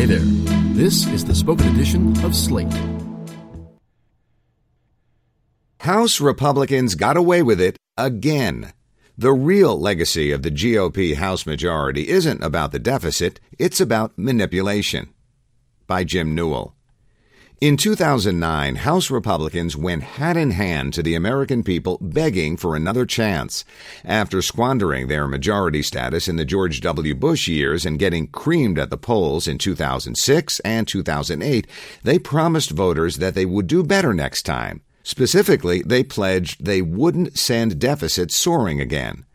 Hey there. This is the spoken edition of Slate. House Republicans got away with it again. The real legacy of the GOP House majority isn't about the deficit, it's about manipulation. By Jim Newell. In 2009, House Republicans went hat in hand to the American people begging for another chance. After squandering their majority status in the George W. Bush years and getting creamed at the polls in 2006 and 2008, they promised voters that they would do better next time. Specifically, they pledged they wouldn't send deficits soaring again.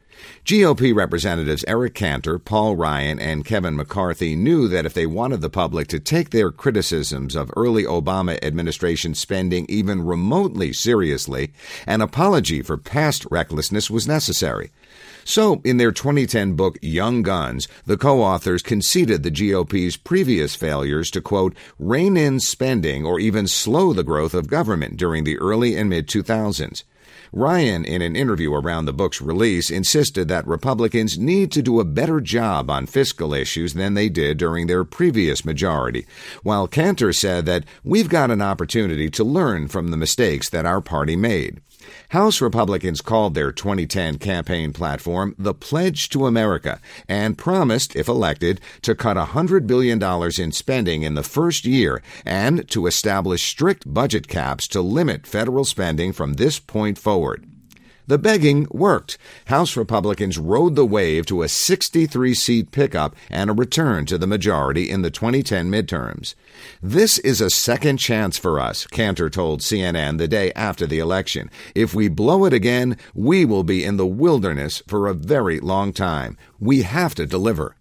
GOP Representatives Eric Cantor, Paul Ryan, and Kevin McCarthy knew that if they wanted the public to take their criticisms of early Obama administration spending even remotely seriously, an apology for past recklessness was necessary. So, in their 2010 book Young Guns, the co authors conceded the GOP's previous failures to, quote, rein in spending or even slow the growth of government during the early and mid 2000s. Ryan, in an interview around the book's release, insisted that Republicans need to do a better job on fiscal issues than they did during their previous majority, while Cantor said that we've got an opportunity to learn from the mistakes that our party made. House Republicans called their 2010 campaign platform the Pledge to America and promised, if elected, to cut $100 billion in spending in the first year and to establish strict budget caps to limit federal spending from this point forward. The begging worked. House Republicans rode the wave to a 63 seat pickup and a return to the majority in the 2010 midterms. This is a second chance for us, Cantor told CNN the day after the election. If we blow it again, we will be in the wilderness for a very long time. We have to deliver.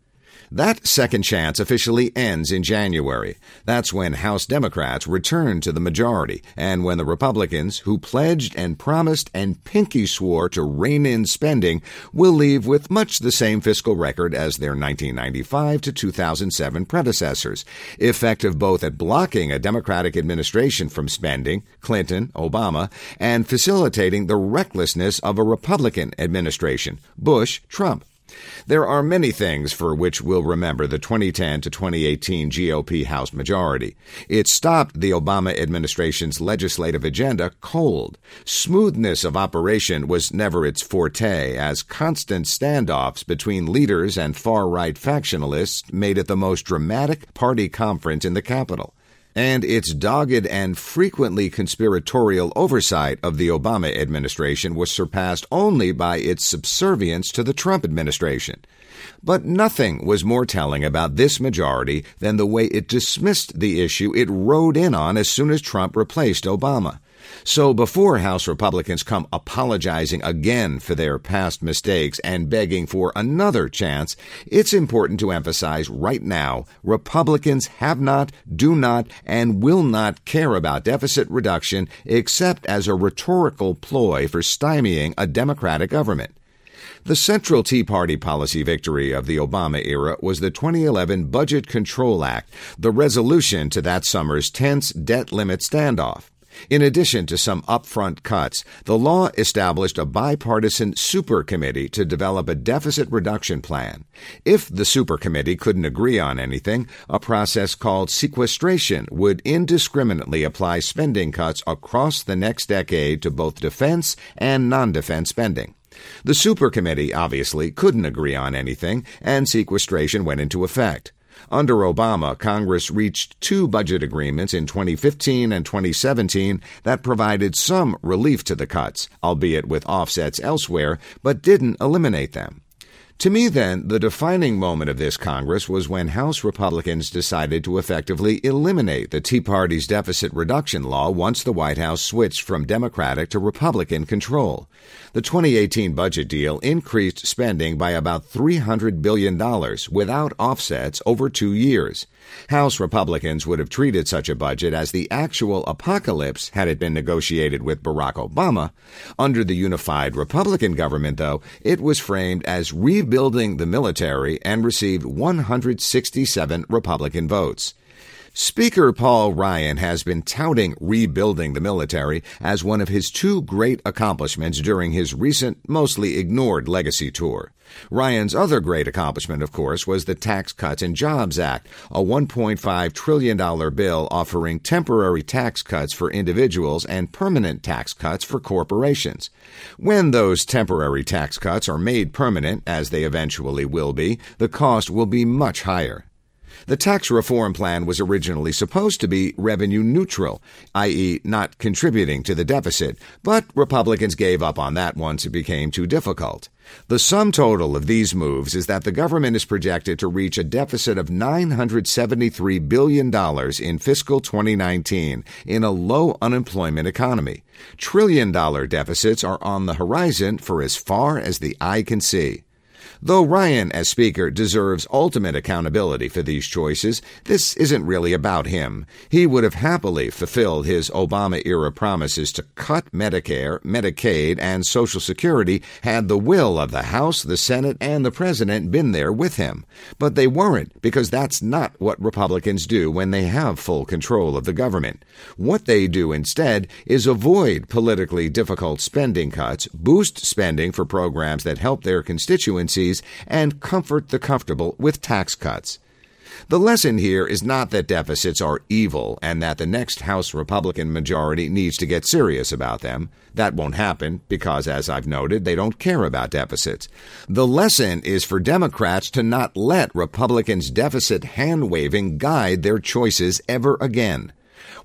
That second chance officially ends in January. That's when House Democrats return to the majority, and when the Republicans, who pledged and promised and pinky swore to rein in spending, will leave with much the same fiscal record as their 1995 to 2007 predecessors, effective both at blocking a Democratic administration from spending, Clinton, Obama, and facilitating the recklessness of a Republican administration, Bush, Trump. There are many things for which we'll remember the 2010 to 2018 GOP House majority. It stopped the Obama administration's legislative agenda cold. Smoothness of operation was never its forte, as constant standoffs between leaders and far right factionalists made it the most dramatic party conference in the Capitol and its dogged and frequently conspiratorial oversight of the Obama administration was surpassed only by its subservience to the Trump administration. But nothing was more telling about this majority than the way it dismissed the issue it rode in on as soon as Trump replaced Obama. So before House Republicans come apologizing again for their past mistakes and begging for another chance, it's important to emphasize right now Republicans have not, do not, and will not care about deficit reduction except as a rhetorical ploy for stymieing a Democratic government. The central Tea Party policy victory of the Obama era was the 2011 Budget Control Act, the resolution to that summer's tense debt limit standoff. In addition to some upfront cuts, the law established a bipartisan super committee to develop a deficit reduction plan. If the super committee couldn't agree on anything, a process called sequestration would indiscriminately apply spending cuts across the next decade to both defense and non defense spending. The super committee obviously couldn't agree on anything, and sequestration went into effect. Under Obama, Congress reached two budget agreements in 2015 and 2017 that provided some relief to the cuts, albeit with offsets elsewhere, but didn't eliminate them. To me, then, the defining moment of this Congress was when House Republicans decided to effectively eliminate the Tea Party's deficit reduction law once the White House switched from Democratic to Republican control. The 2018 budget deal increased spending by about $300 billion without offsets over two years. House Republicans would have treated such a budget as the actual apocalypse had it been negotiated with Barack Obama. Under the unified Republican government, though, it was framed as rebuilding the military and received 167 Republican votes. Speaker Paul Ryan has been touting rebuilding the military as one of his two great accomplishments during his recent, mostly ignored legacy tour. Ryan's other great accomplishment, of course, was the Tax Cuts and Jobs Act, a $1.5 trillion bill offering temporary tax cuts for individuals and permanent tax cuts for corporations. When those temporary tax cuts are made permanent, as they eventually will be, the cost will be much higher. The tax reform plan was originally supposed to be revenue neutral, i.e., not contributing to the deficit, but Republicans gave up on that once it became too difficult. The sum total of these moves is that the government is projected to reach a deficit of $973 billion in fiscal 2019 in a low unemployment economy. Trillion dollar deficits are on the horizon for as far as the eye can see. Though Ryan, as Speaker, deserves ultimate accountability for these choices, this isn't really about him. He would have happily fulfilled his Obama era promises to cut Medicare, Medicaid, and Social Security had the will of the House, the Senate, and the President been there with him. But they weren't, because that's not what Republicans do when they have full control of the government. What they do instead is avoid politically difficult spending cuts, boost spending for programs that help their and comfort the comfortable with tax cuts. The lesson here is not that deficits are evil and that the next House Republican majority needs to get serious about them. That won't happen because, as I've noted, they don't care about deficits. The lesson is for Democrats to not let Republicans' deficit hand waving guide their choices ever again.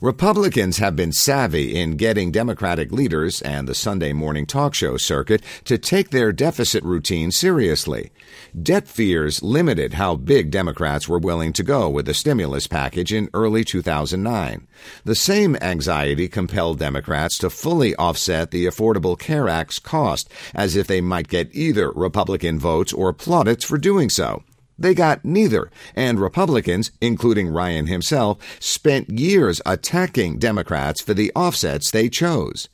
Republicans have been savvy in getting Democratic leaders and the Sunday morning talk show circuit to take their deficit routine seriously. Debt fears limited how big Democrats were willing to go with the stimulus package in early 2009. The same anxiety compelled Democrats to fully offset the Affordable Care Act's cost, as if they might get either Republican votes or plaudits for doing so. They got neither, and Republicans, including Ryan himself, spent years attacking Democrats for the offsets they chose.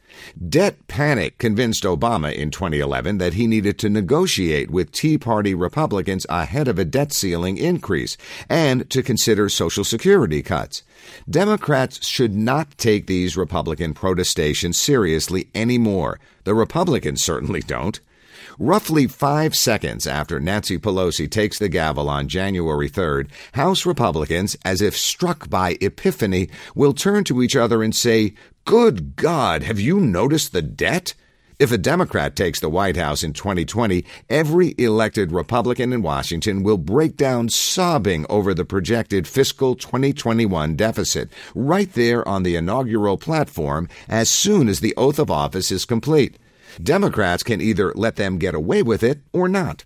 Debt panic convinced Obama in 2011 that he needed to negotiate with Tea Party Republicans ahead of a debt ceiling increase and to consider Social Security cuts. Democrats should not take these Republican protestations seriously anymore. The Republicans certainly don't. Roughly five seconds after Nancy Pelosi takes the gavel on January 3rd, House Republicans, as if struck by epiphany, will turn to each other and say, Good God, have you noticed the debt? If a Democrat takes the White House in 2020, every elected Republican in Washington will break down sobbing over the projected fiscal 2021 deficit right there on the inaugural platform as soon as the oath of office is complete. Democrats can either let them get away with it or not.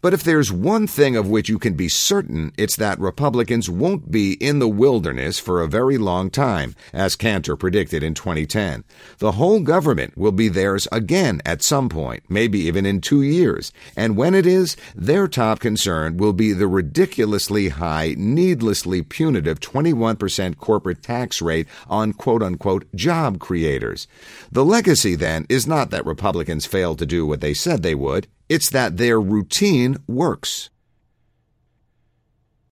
But if there's one thing of which you can be certain, it's that Republicans won't be in the wilderness for a very long time, as Cantor predicted in 2010. The whole government will be theirs again at some point, maybe even in two years. And when it is, their top concern will be the ridiculously high, needlessly punitive 21% corporate tax rate on quote unquote job creators. The legacy, then, is not that Republicans failed to do what they said they would. It's that their routine works.